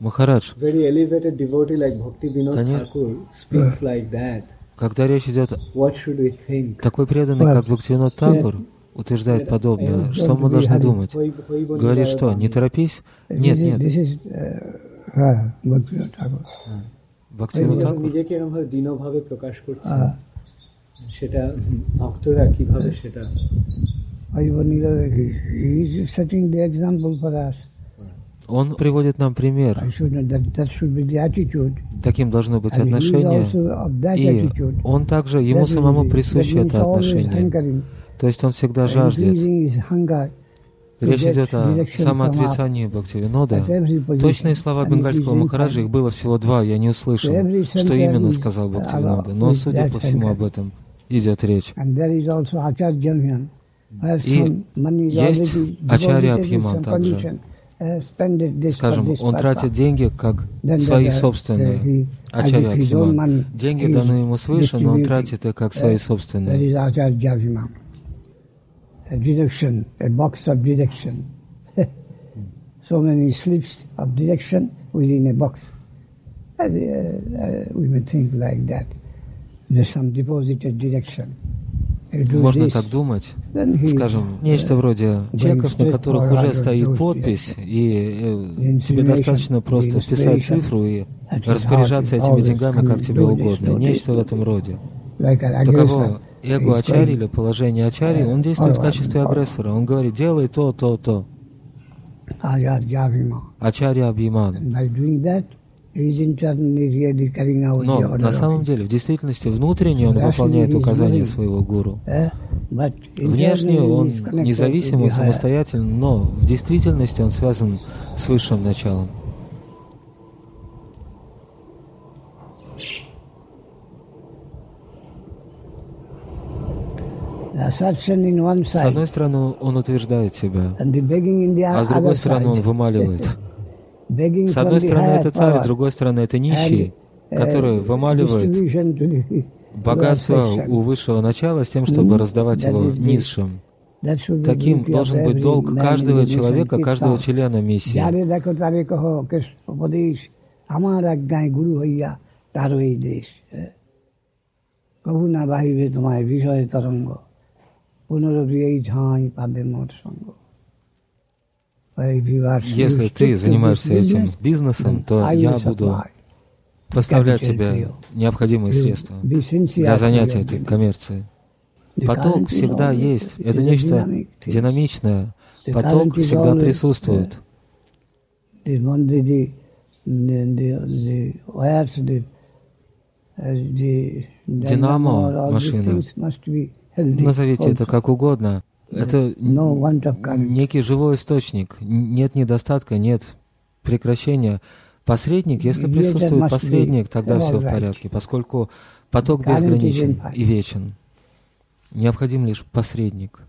Махарадж, Конечно. Когда речь идет такой преданный, как Бхактивинод Тагур, утверждает подобное, что мы должны думать? Говорит, что, не торопись? Нет, нет, This is он приводит нам пример. Таким должно быть отношение. И он также, ему самому присуще это отношение. То есть он всегда жаждет. Речь идет о самоотрицании Бхактивинода. Точные слова бенгальского махараджи их было всего два, я не услышал, что именно сказал Бхактивинода. Но, судя по всему, об этом идет речь. И есть Abhiman some также. Uh, Скажем, он тратит деньги как свои собственные. Ачарья Абхиман. Деньги даны ему свыше, но он тратит их как свои собственные. is Acharya Jnana. A deduction, a box of deduction. so many slips of deduction within a box. As, uh, uh, we may think like that. There's some deposited deduction. Можно так думать. Скажем, нечто вроде чеков, на которых уже стоит подпись, и э, тебе достаточно просто вписать цифру и распоряжаться этими деньгами как тебе угодно. Нечто в этом роде. Таково эго Ачари или положение Ачари, он действует в качестве агрессора. Он говорит, делай то, то, то. Acharya Jnana. Но на самом деле, в действительности, внутренне он выполняет указания своего гуру. But Внешне он независим, он самостоятельный, но в действительности он связан с высшим началом. С одной стороны, он утверждает себя, а с другой стороны, он вымаливает. Begging С from одной the стороны, higher это царь, с power другой стороны, это нищий, and, который uh, вымаливает distribution to the богатство lower section. у высшего начала с тем, чтобы Mhm. раздавать That его is the- низшим. That should be Таким duty of должен быть every долг man каждого in the человека, mission каждого Kirtan. члена миссии. যারে দেখো তারে কহ কৃষ্ণ উপদেশ আমার আজ্ঞায় গুরু হইয়া তারও এই দেশ হ্যাঁ। কবু না বাহিবে তোমায় বিষয় তরঙ্গ পুনরবি এই ঝাঁই পাবে মোট সঙ্গ এই viewers, you если ты занимаешься этим бизнесом, то я буду поставлять тебе необходимые средства для занятия этой. The Поток всегда есть. Это нечто динамичное. Поток всегда присутствует. uh, Динамо машина. Назовите это как угодно. Это некий живой источник. Нет недостатка, нет прекращения. Посредник, если присутствует посредник, тогда все в порядке, поскольку поток безграничен и вечен. Необходим лишь посредник.